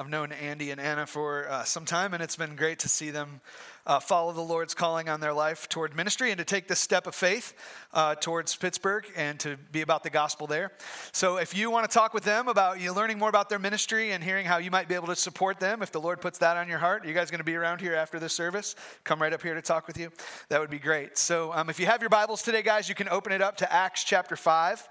I've known Andy and Anna for uh, some time, and it's been great to see them uh, follow the Lord's calling on their life toward ministry and to take this step of faith uh, towards Pittsburgh and to be about the gospel there. So, if you want to talk with them about you know, learning more about their ministry and hearing how you might be able to support them, if the Lord puts that on your heart, are you guys going to be around here after this service? Come right up here to talk with you. That would be great. So, um, if you have your Bibles today, guys, you can open it up to Acts chapter 5.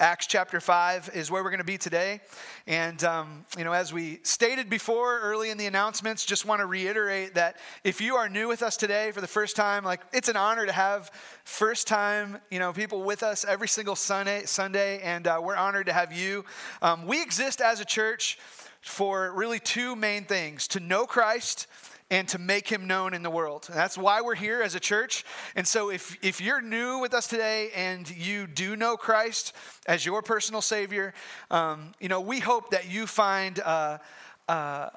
Acts chapter 5 is where we're going to be today. And, um, you know, as we stated before early in the announcements, just want to reiterate that if you are new with us today for the first time, like it's an honor to have first time, you know, people with us every single Sunday, Sunday and uh, we're honored to have you. Um, we exist as a church for really two main things to know Christ and to make him known in the world. That's why we're here as a church. And so if, if you're new with us today and you do know Christ as your personal Savior, um, you know, we hope that you find uh, uh,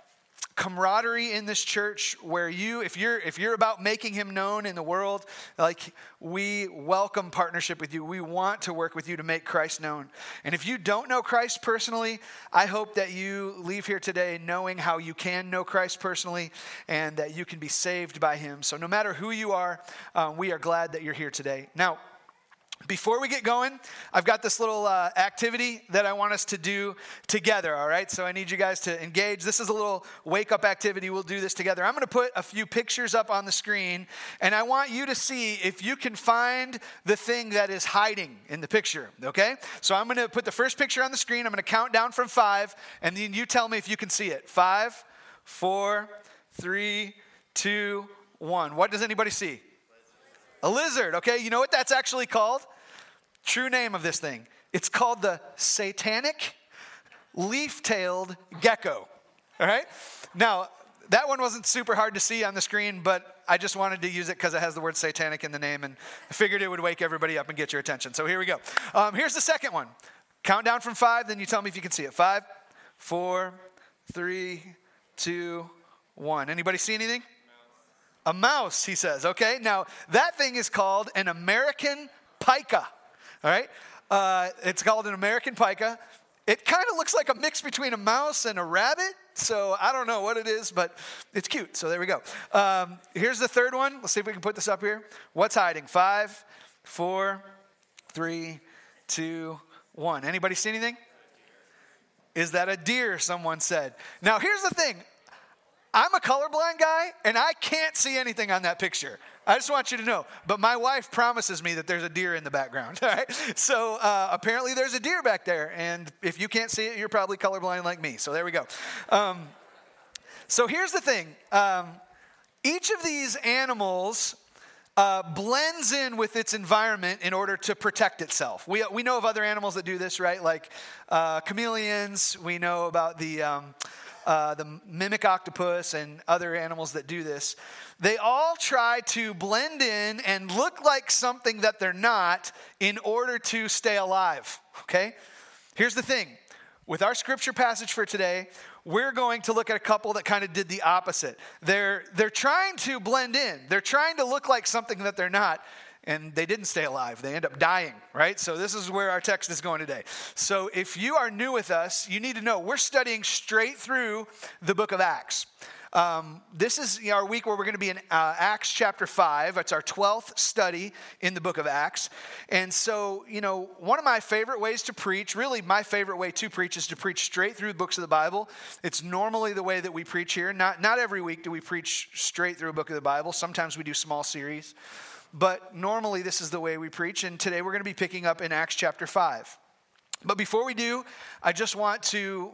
camaraderie in this church where you if you're if you're about making him known in the world like we welcome partnership with you. We want to work with you to make christ known. And if you don't know christ personally i hope that you leave here today knowing how you can know christ personally and that you can be saved by him. So no matter who you are um, we are glad that you're here today. Now before we get going, I've got this little uh, activity that I want us to do together, all right? So I need you guys to engage. This is a little wake up activity. We'll do this together. I'm going to put a few pictures up on the screen, and I want you to see if you can find the thing that is hiding in the picture, okay? So I'm going to put the first picture on the screen. I'm going to count down from five, and then you tell me if you can see it. Five, four, three, two, one. What does anybody see? A lizard, okay? You know what that's actually called? True name of this thing. It's called the satanic leaf tailed gecko. All right? Now, that one wasn't super hard to see on the screen, but I just wanted to use it because it has the word satanic in the name, and I figured it would wake everybody up and get your attention. So here we go. Um, here's the second one. Count down from five, then you tell me if you can see it. Five, four, three, two, one. Anybody see anything? A mouse, he says. Okay, now that thing is called an American pika. All right? Uh, it's called an American pika. It kind of looks like a mix between a mouse and a rabbit. So I don't know what it is, but it's cute. So there we go. Um, here's the third one. Let's see if we can put this up here. What's hiding? Five, four, three, two, one. Anybody see anything? Is that a deer? Someone said. Now here's the thing. I'm a colorblind guy, and I can't see anything on that picture. I just want you to know. But my wife promises me that there's a deer in the background. All right. So uh, apparently there's a deer back there. And if you can't see it, you're probably colorblind like me. So there we go. Um, so here's the thing um, each of these animals uh, blends in with its environment in order to protect itself. We, we know of other animals that do this, right? Like uh, chameleons. We know about the. Um, uh, the mimic octopus and other animals that do this, they all try to blend in and look like something that they're not in order to stay alive. Okay? Here's the thing with our scripture passage for today, we're going to look at a couple that kind of did the opposite. They're, they're trying to blend in, they're trying to look like something that they're not and they didn't stay alive. They end up dying, right? So, this is where our text is going today. So, if you are new with us, you need to know we're studying straight through the book of Acts. Um, this is our week where we're going to be in uh, Acts chapter 5. It's our 12th study in the book of Acts. And so, you know, one of my favorite ways to preach, really my favorite way to preach, is to preach straight through the books of the Bible. It's normally the way that we preach here. Not, not every week do we preach straight through a book of the Bible, sometimes we do small series but normally this is the way we preach. And today we're going to be picking up in Acts chapter 5. But before we do, I just want to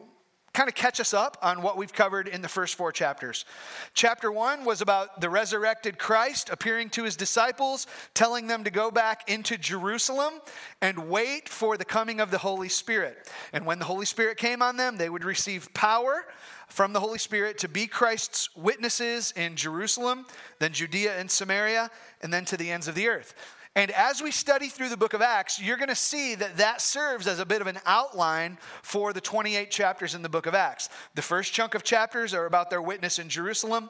kind of catch us up on what we've covered in the first four chapters. Chapter one was about the resurrected Christ appearing to his disciples, telling them to go back into Jerusalem and wait for the coming of the Holy Spirit. And when the Holy Spirit came on them, they would receive power from the Holy Spirit to be Christ's witnesses in Jerusalem, then Judea and Samaria, and then to the ends of the earth. And as we study through the book of Acts, you're going to see that that serves as a bit of an outline for the 28 chapters in the book of Acts. The first chunk of chapters are about their witness in Jerusalem.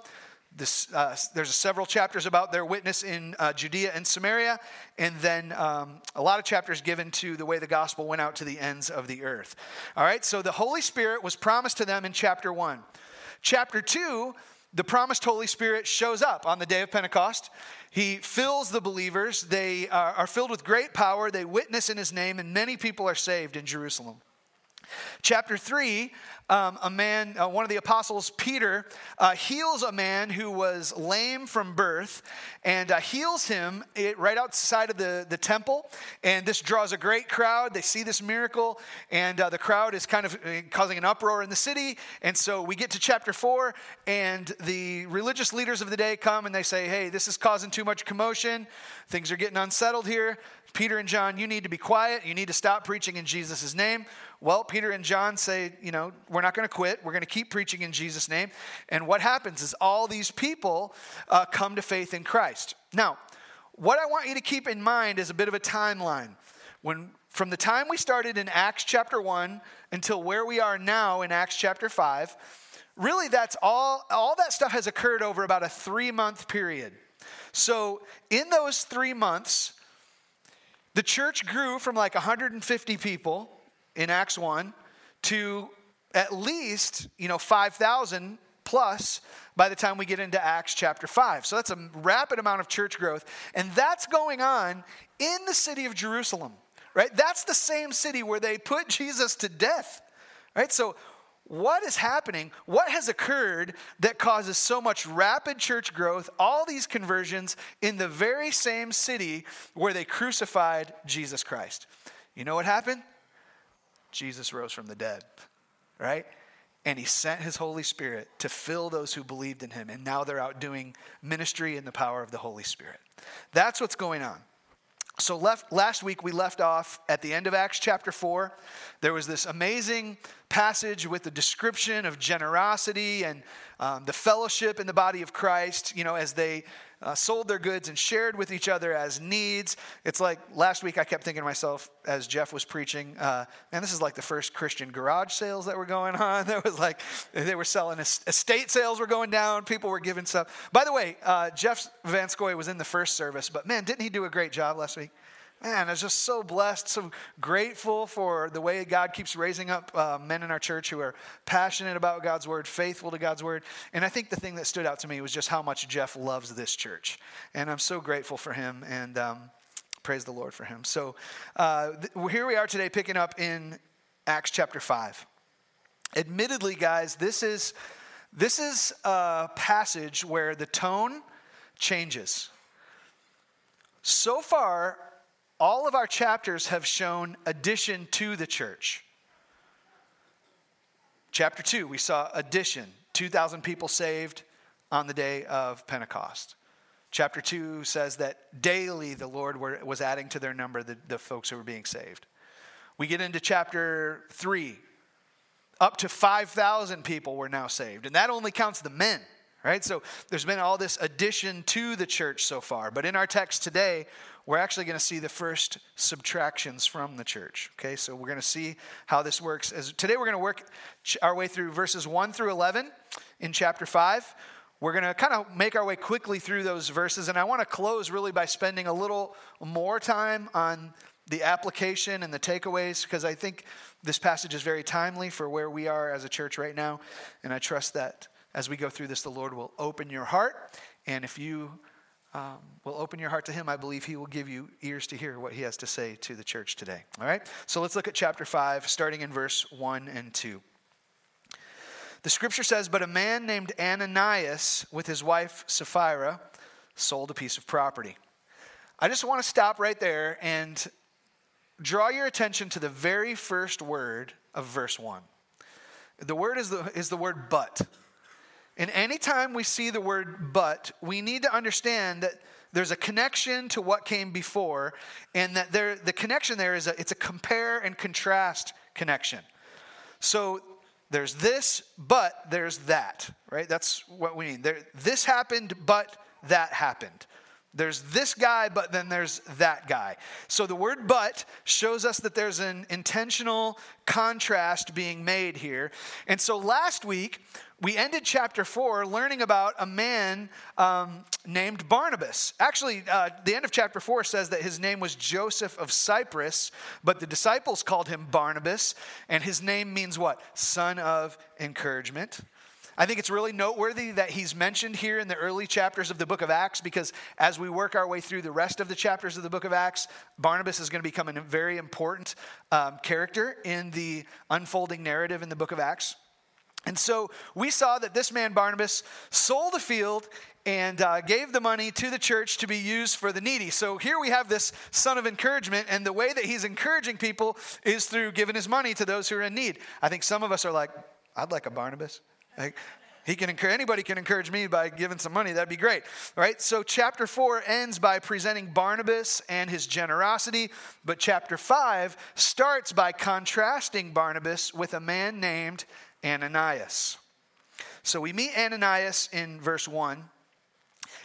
this, uh, there's several chapters about their witness in uh, Judea and Samaria, and then um, a lot of chapters given to the way the gospel went out to the ends of the earth. All right, so the Holy Spirit was promised to them in chapter one. Chapter two, the promised Holy Spirit shows up on the day of Pentecost. He fills the believers. They are, filled with great power. They witness in his name, and many people are saved in Jerusalem. Chapter 3, um, a man, uh, one of the apostles, Peter, uh, heals a man who was lame from birth and uh, heals him right outside of the, the temple. And this draws a great crowd. They see this miracle, and uh, the crowd is kind of uh, causing an uproar in the city. And so we get to chapter 4, and the religious leaders of the day come and they say, Hey, this is causing too much commotion. Things are getting unsettled here. Peter and John, you need to be quiet. You need to stop preaching in Jesus' name. Well, Peter and John say, you know, we're not going to quit. We're going to keep preaching in Jesus' name. And what happens is all these people uh, come to faith in Christ. Now, what I want you to keep in mind is a bit of a timeline. When from the time we started in Acts chapter 1 until where we are now in Acts chapter 5, really that's all all that stuff has occurred over about a 3-month period. So, in those 3 months, the church grew from like 150 people in Acts 1 to at least, you know, 5,000 plus by the time we get into Acts chapter 5. So that's a rapid amount of church growth. And that's going on in the city of Jerusalem, right? That's the same city where they put Jesus to death, right? So what is happening? What has occurred that causes so much rapid church growth, all these conversions in the very same city where they crucified Jesus Christ? You know what happened? Jesus rose from the dead, right? And he sent his Holy Spirit to fill those who believed in him. And now they're out doing ministry in the power of the Holy Spirit. That's what's going on. So, left, last week we left off at the end of Acts chapter 4. There was this amazing passage with the description of generosity and um, the fellowship in the body of Christ, you know, as they uh, sold their goods and shared with each other as needs. It's like last week I kept thinking to myself as Jeff was preaching, uh, man, this is like the first Christian garage sales that were going on. There was like, they were selling estate sales were going down. People were giving stuff. By the way, uh, Jeff Van Scoy was in the first service, but man, didn't he do a great job last week? Man, I was just so blessed, so grateful for the way God keeps raising up uh, men in our church who are passionate about God's word, faithful to God's word. And I think the thing that stood out to me was just how much Jeff loves this church. And I'm so grateful for him and um, praise the Lord for him. So uh, th- here we are today, picking up in Acts chapter 5. Admittedly, guys, this is, this is a passage where the tone changes. So far, all of our chapters have shown addition to the church. Chapter 2, we saw addition 2,000 people saved on the day of Pentecost. Chapter 2 says that daily the Lord were, was adding to their number the, the folks who were being saved. We get into chapter 3. Up to 5,000 people were now saved, and that only counts the men right? So there's been all this addition to the church so far. But in our text today, we're actually going to see the first subtractions from the church. Okay, so we're going to see how this works. As today, we're going to work our way through verses 1 through 11 in chapter 5. We're going to kind of make our way quickly through those verses, and I want to close really by spending a little more time on the application and the takeaways because I think this passage is very timely for where we are as a church right now, and I trust that as we go through this, the Lord will open your heart, and if you um, will open your heart to him, I believe he will give you ears to hear what he has to say to the church today. All right? So let's look at chapter 5, starting in verse 1 and 2. The scripture says, But a man named Ananias, with his wife Sapphira, sold a piece of property. I just want to stop right there and draw your attention to the very first word of verse 1. The word is the, is the word but. And anytime we see the word but, we need to understand that there's a connection to what came before, and that there, the connection there is a, it's a compare and contrast connection. So there's this, but there's that, right? That's what we mean. There, this happened, but that happened. There's this guy, but then there's that guy. So the word but shows us that there's an intentional contrast being made here. And so last week, we ended chapter four learning about a man um, named Barnabas. Actually, uh, the end of chapter four says that his name was Joseph of Cyprus, but the disciples called him Barnabas, and his name means what? Son of encouragement. I think it's really noteworthy that he's mentioned here in the early chapters of the book of Acts because as we work our way through the rest of the chapters of the book of Acts, Barnabas is going to become a very important um, character in the unfolding narrative in the book of Acts. And so we saw that this man, Barnabas, sold a field and uh, gave the money to the church to be used for the needy. So here we have this son of encouragement, and the way that he's encouraging people is through giving his money to those who are in need. I think some of us are like, I'd like a Barnabas. Like, he can encourage anybody can encourage me by giving some money that'd be great right so chapter 4 ends by presenting barnabas and his generosity but chapter 5 starts by contrasting barnabas with a man named Ananias. So we meet Ananias in verse 1.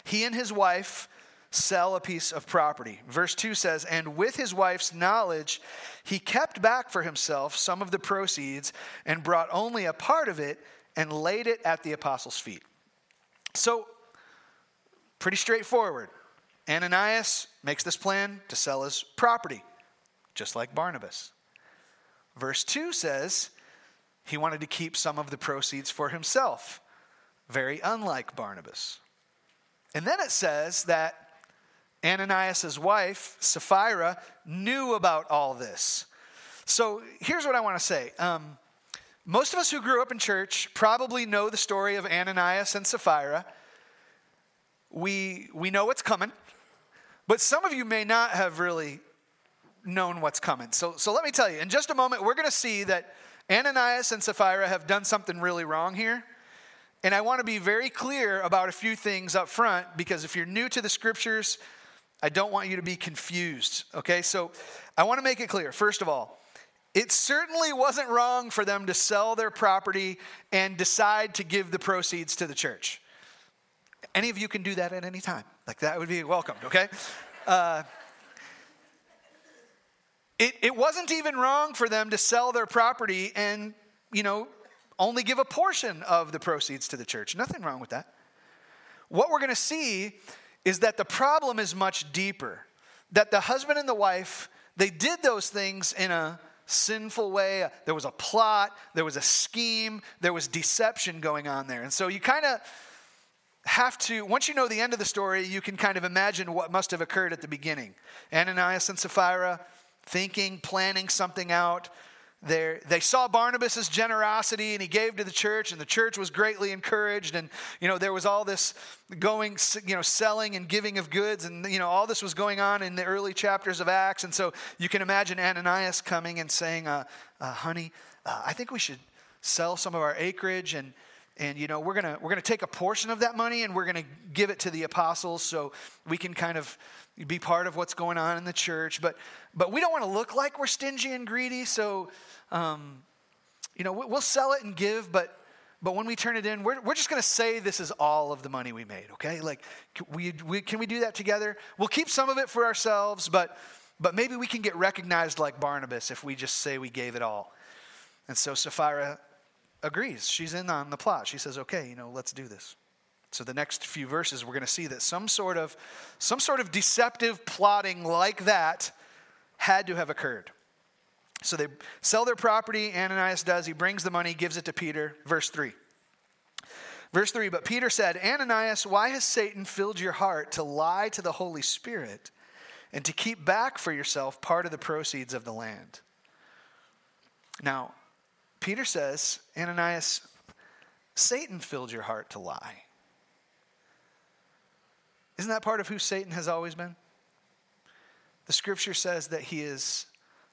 He and his wife sell a piece of property. Verse 2 says, And with his wife's knowledge, he kept back for himself some of the proceeds and brought only a part of it and laid it at the apostles' feet. So, pretty straightforward. Ananias makes this plan to sell his property, just like Barnabas. Verse 2 says, he wanted to keep some of the proceeds for himself, very unlike Barnabas. And then it says that Ananias' wife, Sapphira, knew about all this. So here's what I want to say. Um, most of us who grew up in church probably know the story of Ananias and Sapphira. We, we know what's coming, but some of you may not have really known what's coming. So, so let me tell you, in just a moment, we're going to see that Ananias and Sapphira have done something really wrong here. And I want to be very clear about a few things up front because if you're new to the scriptures, I don't want you to be confused. Okay, so I want to make it clear. First of all, it certainly wasn't wrong for them to sell their property and decide to give the proceeds to the church. Any of you can do that at any time. Like that would be welcomed, okay? Uh, it, it wasn't even wrong for them to sell their property and, you know, only give a portion of the proceeds to the church. Nothing wrong with that. What we're going to see is that the problem is much deeper. That the husband and the wife, they did those things in a sinful way. There was a plot, there was a scheme, there was deception going on there. And so you kind of have to, once you know the end of the story, you can kind of imagine what must have occurred at the beginning. Ananias and Sapphira, thinking, planning something out. They're, they saw Barnabas' generosity and he gave to the church, and the church was greatly encouraged. And, you know, there was all this going, you know, selling and giving of goods, and, you know, all this was going on in the early chapters of Acts. And so you can imagine Ananias coming and saying, uh, uh, honey, uh, I think we should sell some of our acreage and, and you know we're gonna we're gonna take a portion of that money and we're gonna give it to the apostles so we can kind of be part of what's going on in the church. But, but we don't want to look like we're stingy and greedy. So, um, you know, we'll sell it and give, but, but when we turn it in, we're, we're just going to say this is all of the money we made, okay? Like, we, we, can we do that together? We'll keep some of it for ourselves, but, but maybe we can get recognized like Barnabas if we just say we gave it all. And so Sapphira agrees. She's in on the plot. She says, okay, you know, let's do this. So the next few verses we're going to see that some sort of some sort of deceptive plotting like that had to have occurred. So they sell their property, Ananias does, he brings the money, gives it to Peter, verse 3. Verse 3, but Peter said, Ananias, why has Satan filled your heart to lie to the Holy Spirit and to keep back for yourself part of the proceeds of the land? Now, Peter says, Ananias, Satan filled your heart to lie. Isn't that part of who Satan has always been? The scripture says that he is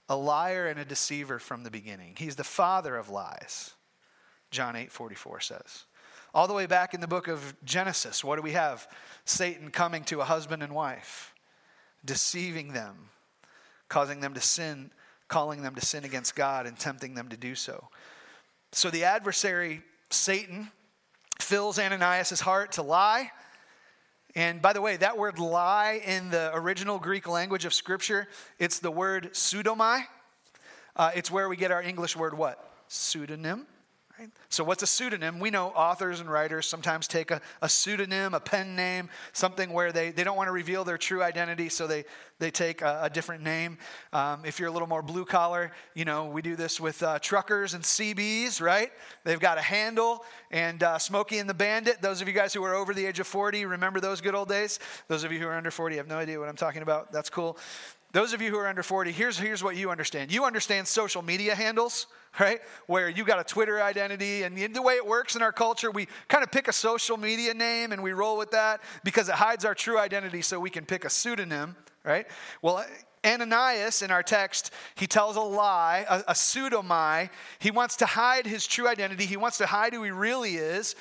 a liar and a deceiver from the beginning. He's the father of lies. John 8 44 says. All the way back in the book of Genesis, what do we have? Satan coming to a husband and wife, deceiving them, causing them to sin, calling them to sin against God, and tempting them to do so. So the adversary, Satan, fills Ananias' heart to lie and by the way, that word lie in the original Greek language of Scripture, it's the word pseudomai. Uh, it's where we get our English word what? Pseudonym. So, what's a pseudonym? We know authors and writers sometimes take a, a, pseudonym, a pen name, something where they, they don't want to reveal their true identity, so they, they take a, a different name. Um, if you're a little more blue collar, you know, we do this with uh, truckers and CBs, right? They've got a handle. And uh, Smokey and the Bandit, those of you guys who are over the age of 40, remember those good old days? Those of you who are under 40 have no idea what I'm talking about. That's cool. Those of you who are under 40, here's, here's what you understand. You understand social media handles, right? Where you got a Twitter identity, and the way it works in our culture, we kind of pick a social media name and we roll with that because it hides our true identity so we can pick a pseudonym, right? Well, Ananias in our text, he tells a lie, a, a pseudomai. He wants to hide his true identity, he wants to hide who he really is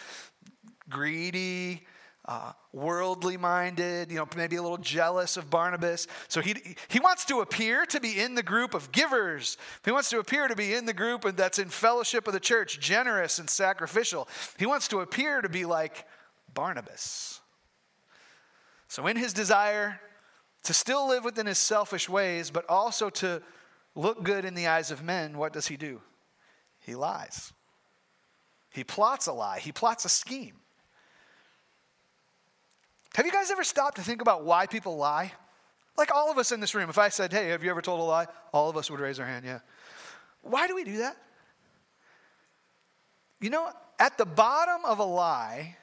greedy, uh, worldly minded, you know, maybe a little jealous of Barnabas. So he, he wants to appear to be in the group of givers. He wants to appear to be in the group that's in fellowship of the church, generous and sacrificial. He wants to appear to be like Barnabas. So, in his desire to still live within his selfish ways, but also to look good in the eyes of men, what does he do? He lies. He plots a lie, he plots a scheme. Have you guys ever stopped to think about why people lie? Like all of us in this room, if I said, hey, have you ever told a lie? All of us would raise our hand, yeah. Why do we do that? You know, at the bottom of a lie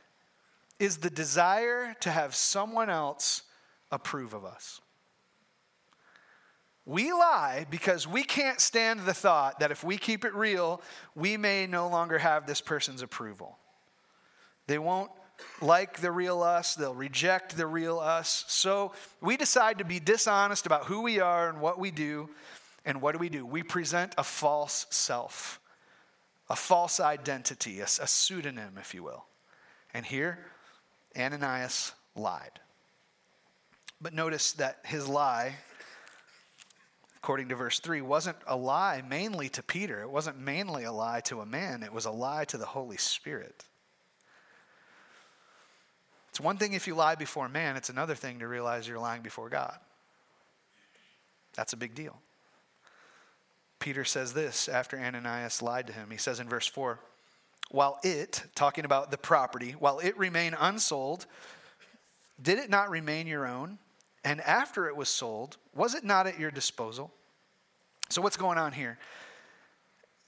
is the desire to have someone else approve of us. We lie because we can't stand the thought that if we keep it real, we may no longer have this person's approval. They won't like the real us, they'll reject the real us. So we decide to be dishonest about who we are and what we do. And what do we do? We present a false self, a false identity, a, a pseudonym, if you will. And here, Ananias lied. But notice that his lie, according to verse 3, wasn't a lie mainly to Peter. It wasn't mainly a lie to a man, it was a lie to the Holy Spirit. It's one thing if you lie before man, it's another thing to realize you're lying before God. That's a big deal. Peter says this after Ananias lied to him. He says in verse 4 While it, talking about the property, while it remained unsold, did it not remain your own? And after it was sold, was it not at your disposal? So, what's going on here?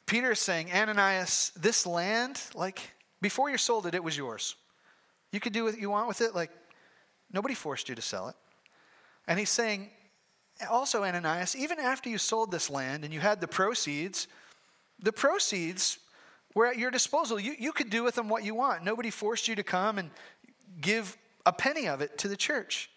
Peter is saying, Ananias, this land, like, before you sold it, it was yours. You could do what you want with it. Like, nobody forced you to sell it. And he's saying, also, Ananias, even after you sold this land and you had the proceeds, the proceeds were at your disposal. You, you could do with them what you want. Nobody forced you to come and give a penny of it to the church.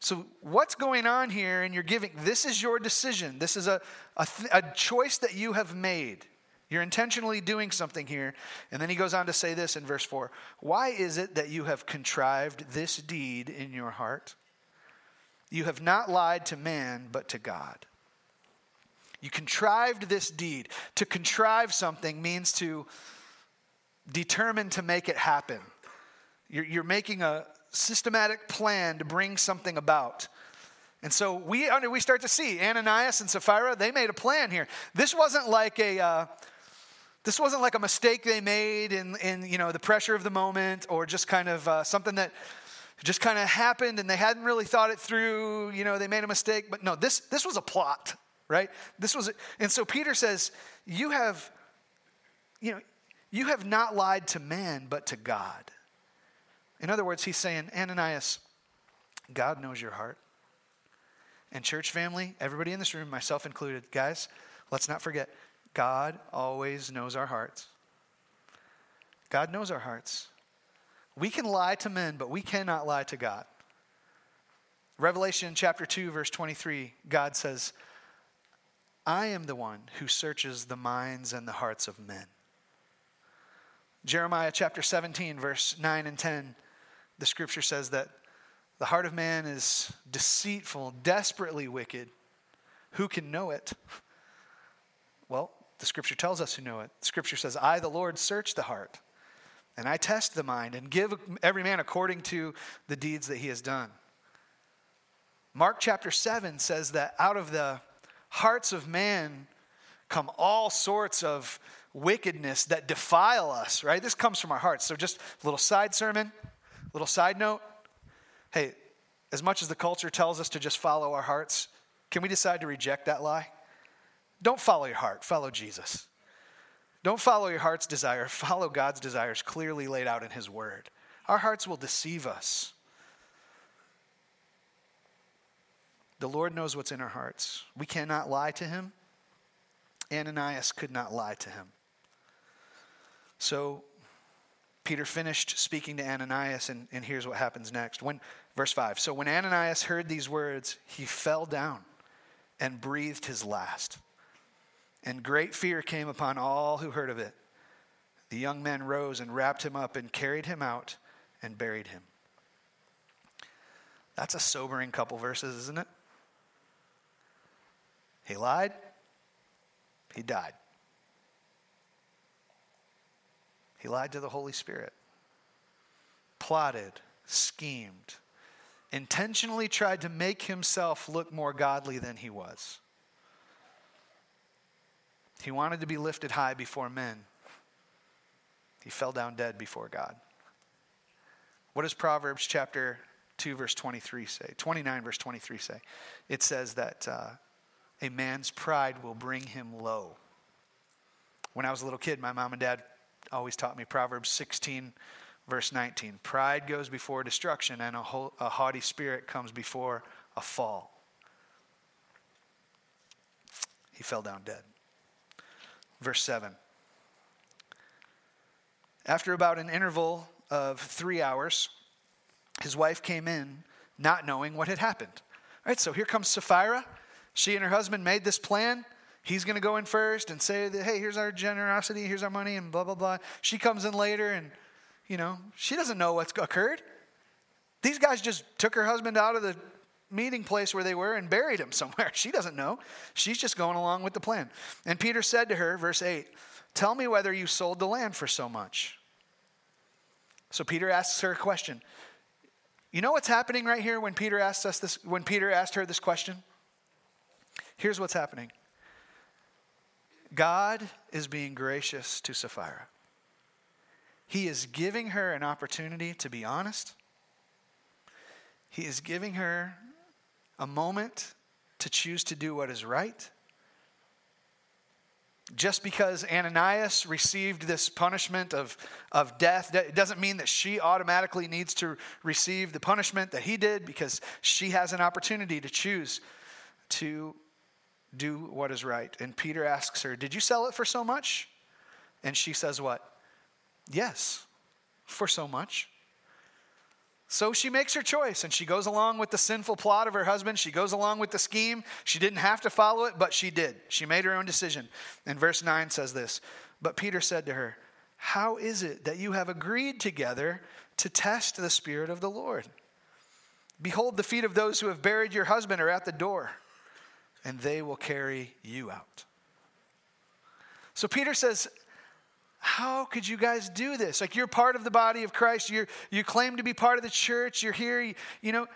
So, what's going on here in your giving? This is your decision. This is a, a, th- a choice that you have made. You're intentionally doing something here. And then he goes on to say this in verse 4 Why is it that you have contrived this deed in your heart? You have not lied to man, but to God. You contrived this deed. To contrive something means to determine to make it happen. You're, you're making a systematic plan to bring something about. And so we, we start to see Ananias and Sapphira, they made a plan here. This wasn't like a. Uh, this wasn't like a mistake they made in, in you know, the pressure of the moment or just kind of uh, something that just kind of happened and they hadn't really thought it through. You know, they made a mistake. But no, this, this was a plot, right? This was, and so Peter says, You have, you know, you have not lied to man, but to God. In other words, he's saying, Ananias, God knows your heart. And church family, everybody in this room, myself included, guys, let's not forget, God always knows our hearts. God knows our hearts. We can lie to men, but we cannot lie to God. Revelation chapter 2, verse 23, God says, I am the one who searches the minds and the hearts of men. Jeremiah chapter 17, verse 9 and 10, the scripture says that the heart of man is deceitful, desperately wicked. Who can know it? Well, the scripture tells us who know it. The scripture says, I, the Lord, search the heart, and I test the mind, and give every man according to the deeds that he has done. Mark chapter 7 says that out of the hearts of man come all sorts of wickedness that defile us, right? This comes from our hearts. So, just a little side sermon, a little side note. Hey, as much as the culture tells us to just follow our hearts, can we decide to reject that lie? Don't follow your heart, follow Jesus. Don't follow your heart's desire, follow God's desires clearly laid out in His Word. Our hearts will deceive us. The Lord knows what's in our hearts. We cannot lie to Him. Ananias could not lie to him. So Peter finished speaking to Ananias, and, and here's what happens next. When, verse 5 So when Ananias heard these words, he fell down and breathed his last. And great fear came upon all who heard of it. The young men rose and wrapped him up and carried him out and buried him. That's a sobering couple verses, isn't it? He lied, he died. He lied to the Holy Spirit, plotted, schemed, intentionally tried to make himself look more godly than he was. He wanted to be lifted high before men. He fell down dead before God. What does Proverbs chapter 2, verse 23 say? 29, verse 23 say? It says that uh, a man's pride will bring him low. When I was a little kid, my mom and dad always taught me Proverbs 16, verse 19. Pride goes before destruction, and a, a haughty spirit comes before a fall. He fell down dead. Verse 7. After about an interval of three hours, his wife came in, not knowing what had happened. All right, so here comes Sapphira. She and her husband made this plan. He's going to go in first and say that, hey, here's our generosity, here's our money, and blah, blah, blah. She comes in later and, you know, she doesn't know what's occurred. These guys just took her husband out of the meeting place where they were and buried him somewhere. She doesn't know. She's just going along with the plan. And Peter said to her, verse 8, Tell me whether you sold the land for so much. So Peter asks her a question. You know what's happening right here when Peter asked us this when Peter asked her this question? Here's what's happening God is being gracious to Sapphira. He is giving her an opportunity to be honest. He is giving her a moment to choose to do what is right. Just because Ananias received this punishment of, of death, it doesn't mean that she automatically needs to receive the punishment that he did because she has an opportunity to choose to do what is right. And Peter asks her, Did you sell it for so much? And she says, What? Yes, for so much. So she makes her choice and she goes along with the sinful plot of her husband. She goes along with the scheme. She didn't have to follow it, but she did. She made her own decision. And verse 9 says this But Peter said to her, How is it that you have agreed together to test the Spirit of the Lord? Behold, the feet of those who have buried your husband are at the door and they will carry you out. So Peter says, How could you guys do this? Like, you're part of the body of Christ. you you claim to be part of the church. You're here. You, you know,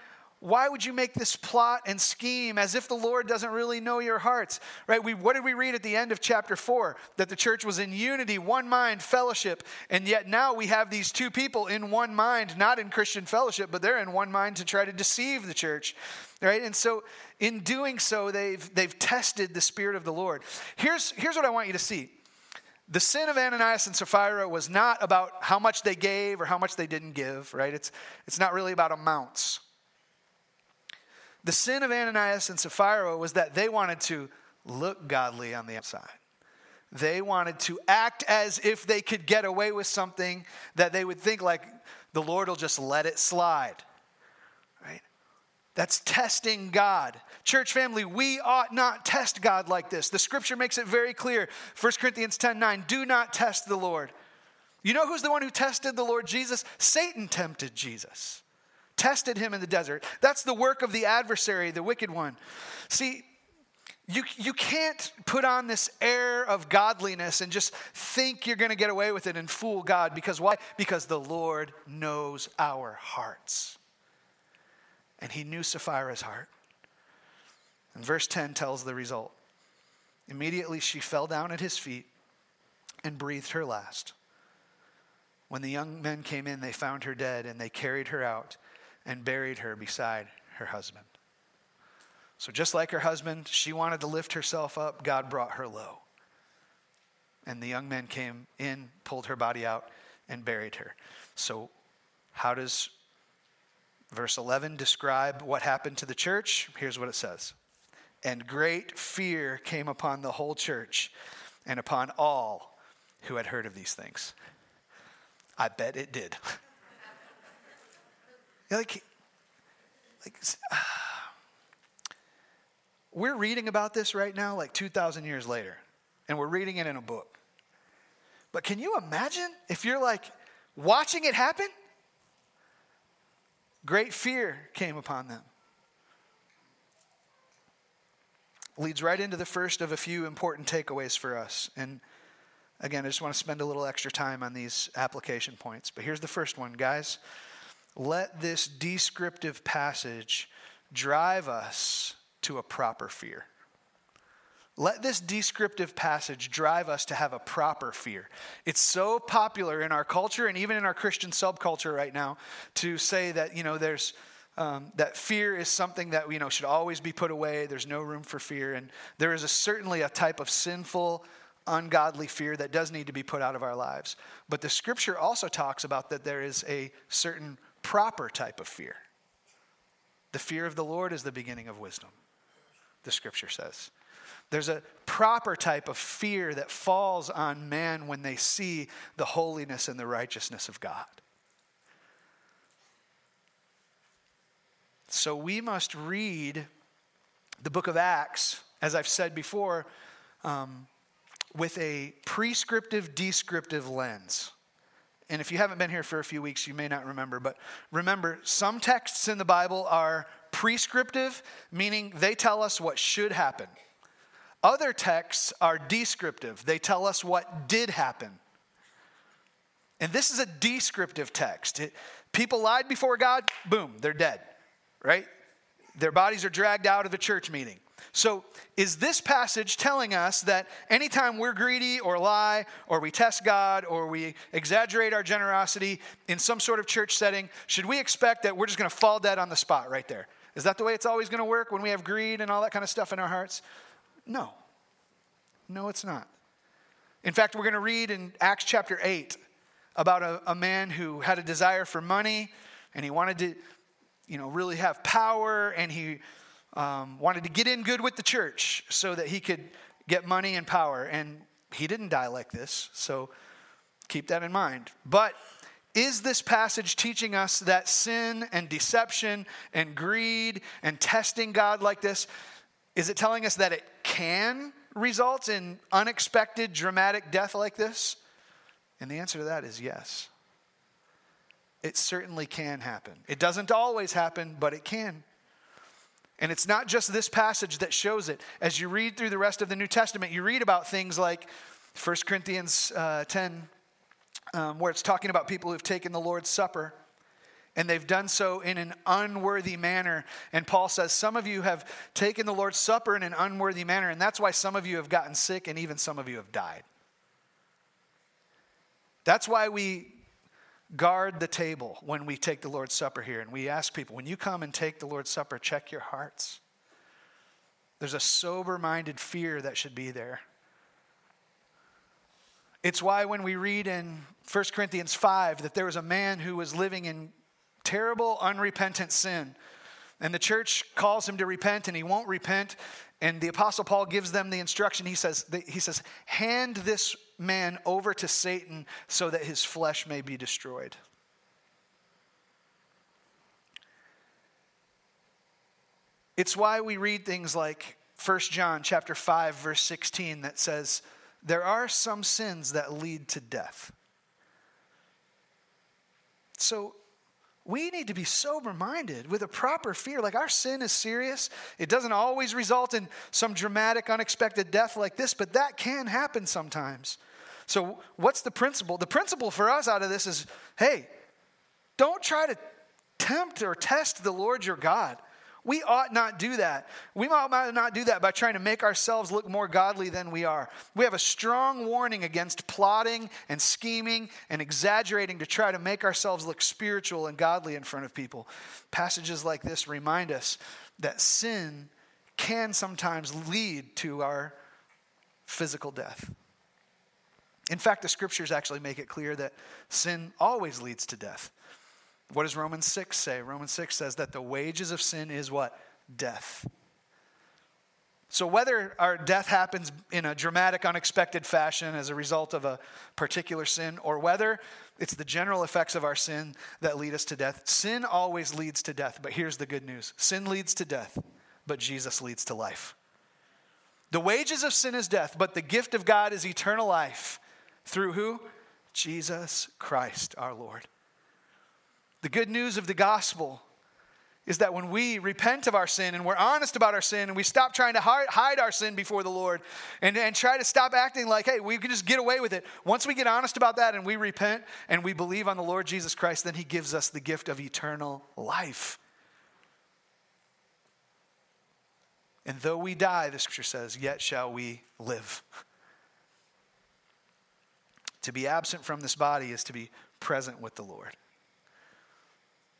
why would you make this plot and scheme as if the Lord doesn't really know your hearts? Right? We, what did we read at the end of chapter 4? That the church was in unity, one mind, fellowship. And yet now we have these two people in one mind, not in Christian fellowship, but they're in one mind to try to deceive the church. Right? And so in doing so, they've, they've tested the Spirit of the Lord. Here's, here's what I want you to see. The sin of Ananias and Sapphira was not about how much they gave or how much they didn't give, right? It's, it's not really about amounts. The sin of Ananias and Sapphira was that they wanted to look godly on the outside. They wanted to act as if they could get away with something that they would think like the Lord will just let it slide. That's testing God. Church family, we ought not test God like this. The scripture makes it very clear. 1 Corinthians 10 9, do not test the Lord. You know who's the one who tested the Lord Jesus? Satan tempted Jesus tested him in the desert. That's the work of the adversary, the wicked one. See, you, you can't put on this air of godliness and just think you're going to get away with it and fool God. Because why? Because the Lord knows our hearts. And he knew Sapphira's heart. And verse 10 tells the result. Immediately she fell down at his feet and breathed her last. When the young men came in, they found her dead, and they carried her out and buried her beside her husband. So, just like her husband, she wanted to lift herself up, God brought her low. And the young men came in, pulled her body out, and buried her. So, how does verse 11 describe what happened to the church? Here's what it says And great fear came upon the whole church and upon all who had heard of these things. I bet it did. like, like ah. we're reading about this right now, like 2,000 years later, and we're reading it in a book. But can you imagine if you're like watching it happen? Great fear came upon them. Leads right into the first of a few important takeaways for us. And again, I just want to spend a little extra time on these application points. But here's the first one, guys. Let this descriptive passage drive us to a proper fear. Let this descriptive passage drive us to have a proper fear. It's so popular in our culture and even in our Christian subculture right now to say that, you know, there's um, that fear is something that, you know, should always be put away. There's no room for fear. And there is a, certainly a type of sinful, ungodly fear that does need to be put out of our lives. But the scripture also talks about that there is a certain proper type of fear. The fear of the Lord is the beginning of wisdom, the scripture says. There's a proper type of fear that falls on man when they see the holiness and the righteousness of God. So we must read the book of Acts, as I've said before, um, with a prescriptive, descriptive lens. And if you haven't been here for a few weeks, you may not remember, but remember, some texts in the Bible are prescriptive, meaning they tell us what should happen. Other texts are descriptive, they tell us what did happen. And this is a descriptive text. It, people lied before God, boom, they're dead, right? Their bodies are dragged out of a church meeting. So, is this passage telling us that anytime we're greedy or lie or we test God or we exaggerate our generosity in some sort of church setting, should we expect that we're just going to fall dead on the spot right there? Is that the way it's always going to work when we have greed and all that kind of stuff in our hearts? No. No, it's not. In fact, we're going to read in Acts chapter 8 about a, a man who had a desire for money and he wanted to, you know, really have power and he um, wanted to get in good with the church so that he could get money and power. And he didn't die like this, so keep that in mind. But is this passage teaching us that sin and deception and greed and testing God like this is it telling us that it can result in unexpected, dramatic death like this? And the answer to that is yes. It certainly can happen. It doesn't always happen, but it can. And it's not just this passage that shows it. As you read through the rest of the New Testament, you read about things like 1 Corinthians uh, 10, um, where it's talking about people who've taken the Lord's Supper and they've done so in an unworthy manner. And Paul says, Some of you have taken the Lord's Supper in an unworthy manner, and that's why some of you have gotten sick, and even some of you have died. That's why we guard the table when we take the Lord's Supper here. And we ask people, when you come and take the Lord's Supper, check your hearts. There's a sober minded fear that should be there. It's why when we read in 1 Corinthians 5 that there was a man who was living in terrible, unrepentant sin. And the church calls him to repent, and he won't repent. And the Apostle Paul gives them the instruction. He says, he says, Hand this man over to Satan so that his flesh may be destroyed. It's why we read things like 1 John chapter 5 verse 16 that says there are some sins that lead to death. So we need to be sober minded with a proper fear. Like our sin is serious. It doesn't always result in some dramatic, unexpected death like this, but that can happen sometimes. So, what's the principle? The principle for us out of this is hey, don't try to tempt or test the Lord your God We ought not do that. We ought not do that by trying to make ourselves look more godly than we are. We have a strong warning against plotting and scheming and exaggerating to try to make ourselves look spiritual and godly in front of people. Passages like this remind us that sin can sometimes lead to our physical death. In fact, the scriptures actually make it clear that sin always leads to death. What does Romans 6 say? Romans 6 says that the wages of sin is what? Death. So, whether our death happens in a dramatic, unexpected fashion as a result of a particular sin, or whether it's the general effects of our sin that lead us to death, sin always leads to death. But here's the good news sin leads to death, but Jesus leads to life. The wages of sin is death, but the gift of God is eternal life. Through who? Jesus Christ our Lord. The good news of the gospel is that when we repent of our sin and we're honest about our sin and we stop trying to hide our sin before the Lord and, and try to stop acting like, hey, we can just get away with it. Once we get honest about that and we repent and we believe on the Lord Jesus Christ, then He gives us the gift of eternal life. And though we die, the scripture says, yet shall we live. to be absent from this body is to be present with the Lord.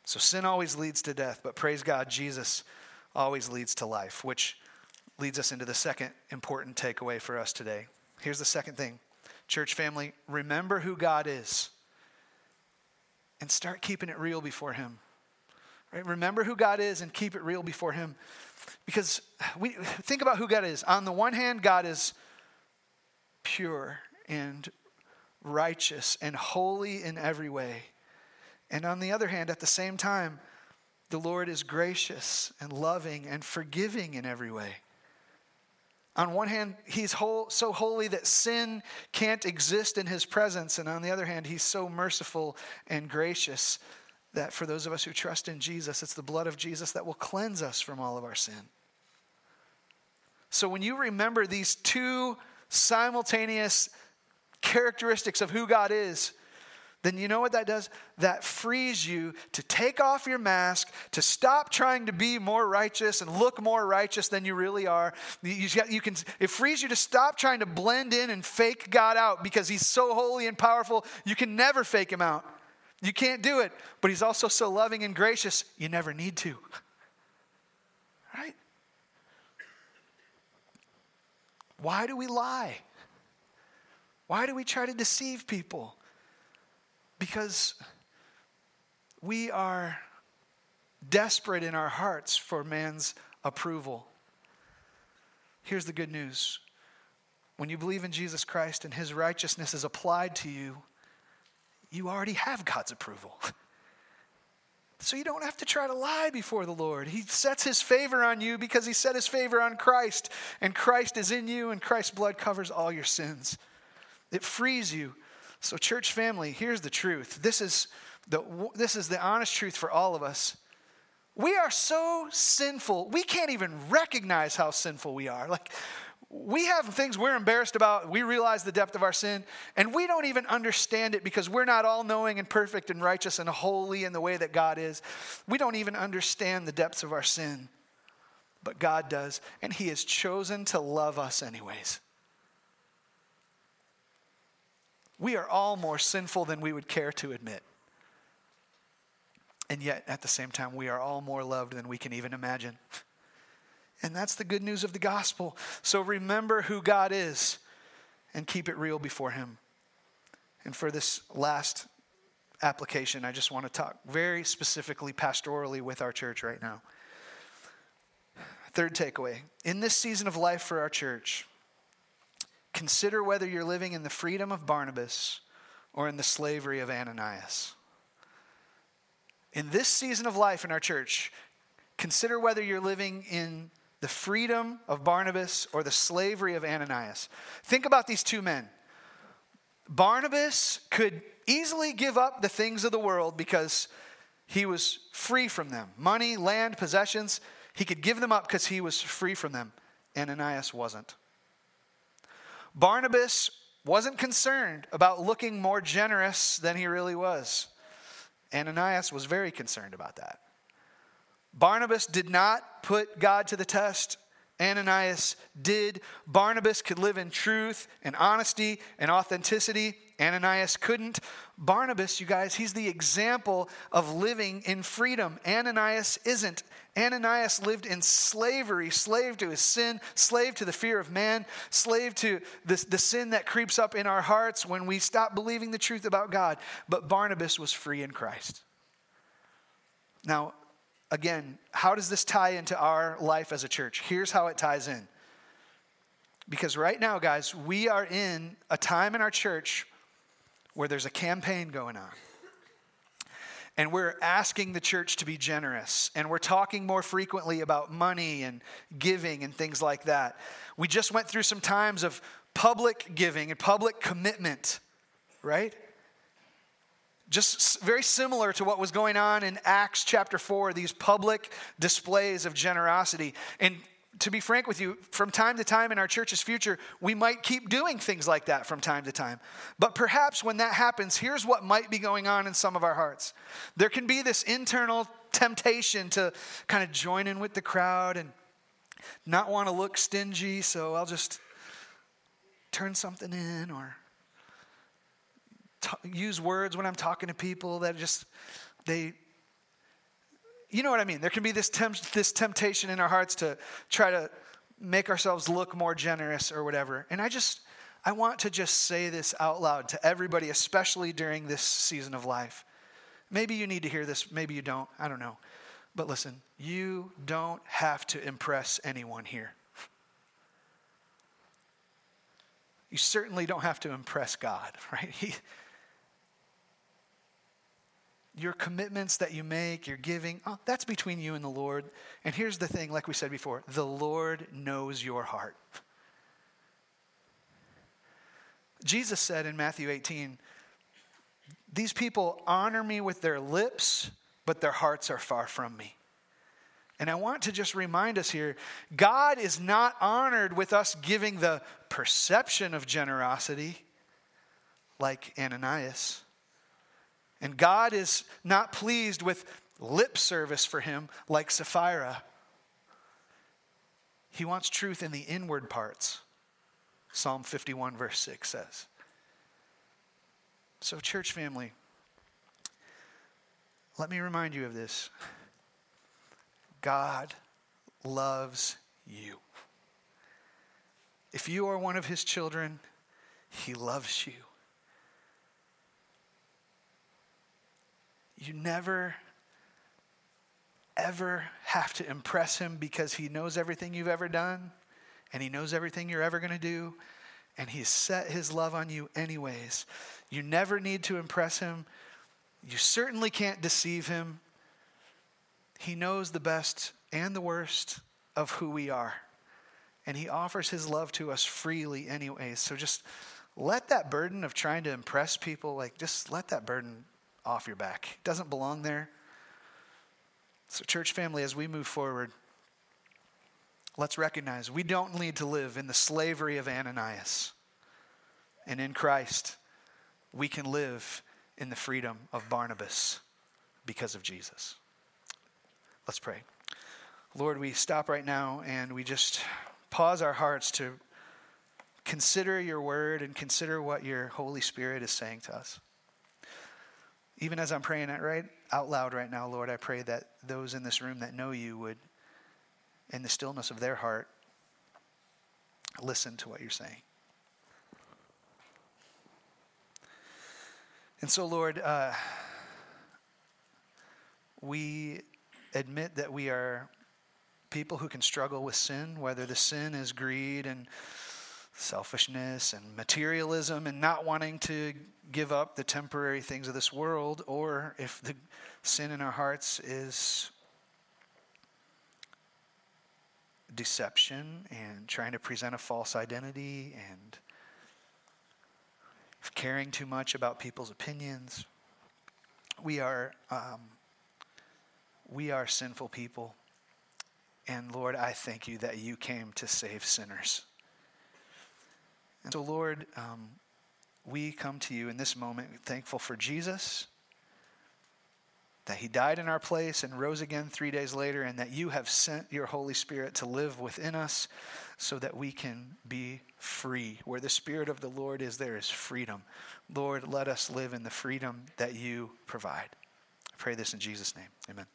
So sin always leads to death, but praise God, Jesus always leads to life, which leads us into the second important takeaway for us today. Here's the second thing Church family, remember who God is and start keeping it real before Him. Right? Remember who God is and keep it real before Him. Because we think about who God is. On the one hand, God is pure and righteous and holy in every way. And on the other hand, at the same time, the Lord is gracious and loving and forgiving in every way. On one hand, he's whole, so holy that sin can't exist in his presence. And on the other hand, he's so merciful and gracious that for those of us who trust in Jesus, it's the blood of Jesus that will cleanse us from all of our sin. So when you remember these two simultaneous characteristics of who God is, then you know what that does? That frees you to take off your mask, to stop trying to be more righteous and look more righteous than you really are. You, you can, it frees you to stop trying to blend in and fake God out because He's so holy and powerful, you can never fake Him out. You can't do it, but He's also so loving and gracious, you never need to. Right? Why do we lie? Why do we try to deceive people? Because we are desperate in our hearts for man's approval. Here's the good news when you believe in Jesus Christ and his righteousness is applied to you, you already have God's approval. So you don't have to try to lie before the Lord. He sets his favor on you because he set his favor on Christ, and Christ is in you, and Christ's blood covers all your sins. It frees you so, church family, here's the truth. This is the, this is the honest truth for all of us. We are so sinful, we can't even recognize how sinful we are. Like, we have things we're embarrassed about. We realize the depth of our sin, and we don't even understand it because we're not all knowing and perfect and righteous and holy in the way that God is. We don't even understand the depths of our sin, but God does, and He has chosen to love us anyways. We are all more sinful than we would care to admit. And yet, at the same time, we are all more loved than we can even imagine. And that's the good news of the gospel. So remember who God is and keep it real before Him. And for this last application, I just want to talk very specifically, pastorally with our church right now. Third takeaway in this season of life for our church, Consider whether you're living in the freedom of Barnabas or in the slavery of Ananias. In this season of life in our church, consider whether you're living in the freedom of Barnabas or the slavery of Ananias. Think about these two men. Barnabas could easily give up the things of the world because he was free from them money, land, possessions. He could give them up because he was free from them. Ananias wasn't. Barnabas wasn't concerned about looking more generous than he really was. Ananias was very concerned about that. Barnabas did not put God to the test. Ananias did. Barnabas could live in truth and honesty and authenticity. Ananias couldn't. Barnabas, you guys, he's the example of living in freedom. Ananias isn't. Ananias lived in slavery, slave to his sin, slave to the fear of man, slave to the, the sin that creeps up in our hearts when we stop believing the truth about God. But Barnabas was free in Christ. Now, again, how does this tie into our life as a church? Here's how it ties in. Because right now, guys, we are in a time in our church where there's a campaign going on. And we're asking the church to be generous. And we're talking more frequently about money and giving and things like that. We just went through some times of public giving and public commitment, right? Just very similar to what was going on in Acts chapter 4, these public displays of generosity. And to be frank with you, from time to time in our church's future, we might keep doing things like that from time to time. But perhaps when that happens, here's what might be going on in some of our hearts. There can be this internal temptation to kind of join in with the crowd and not want to look stingy, so I'll just turn something in or t- use words when I'm talking to people that just, they, you know what I mean? There can be this, temp- this temptation in our hearts to try to make ourselves look more generous or whatever. And I just, I want to just say this out loud to everybody, especially during this season of life. Maybe you need to hear this, maybe you don't. I don't know. But listen, you don't have to impress anyone here. You certainly don't have to impress God, right? He, your commitments that you make, your giving, oh, that's between you and the Lord. And here's the thing, like we said before the Lord knows your heart. Jesus said in Matthew 18, These people honor me with their lips, but their hearts are far from me. And I want to just remind us here God is not honored with us giving the perception of generosity like Ananias. And God is not pleased with lip service for him like Sapphira. He wants truth in the inward parts, Psalm 51, verse 6 says. So, church family, let me remind you of this God loves you. If you are one of his children, he loves you. You never, ever have to impress him because he knows everything you've ever done and he knows everything you're ever going to do and he's set his love on you anyways. You never need to impress him. You certainly can't deceive him. He knows the best and the worst of who we are. And he offers his love to us freely anyways. So just let that burden of trying to impress people, like just let that burden off your back. It doesn't belong there. So, church family, as we move forward, let's recognize we don't need to live in the slavery of Ananias. And in Christ, we can live in the freedom of Barnabas because of Jesus. Let's pray. Lord, we stop right now and we just pause our hearts to consider your word and consider what your Holy Spirit is saying to us. Even as I'm praying it right out loud right now, Lord, I pray that those in this room that know you would, in the stillness of their heart, listen to what you're saying. And so, Lord, uh, we admit that we are people who can struggle with sin, whether the sin is greed and selfishness and materialism and not wanting to give up the temporary things of this world, or if the sin in our hearts is deception and trying to present a false identity and caring too much about people's opinions. We are um, we are sinful people, and Lord, I thank you that you came to save sinners. And so, Lord, um, we come to you in this moment thankful for Jesus, that he died in our place and rose again three days later, and that you have sent your Holy Spirit to live within us so that we can be free. Where the Spirit of the Lord is, there is freedom. Lord, let us live in the freedom that you provide. I pray this in Jesus' name. Amen.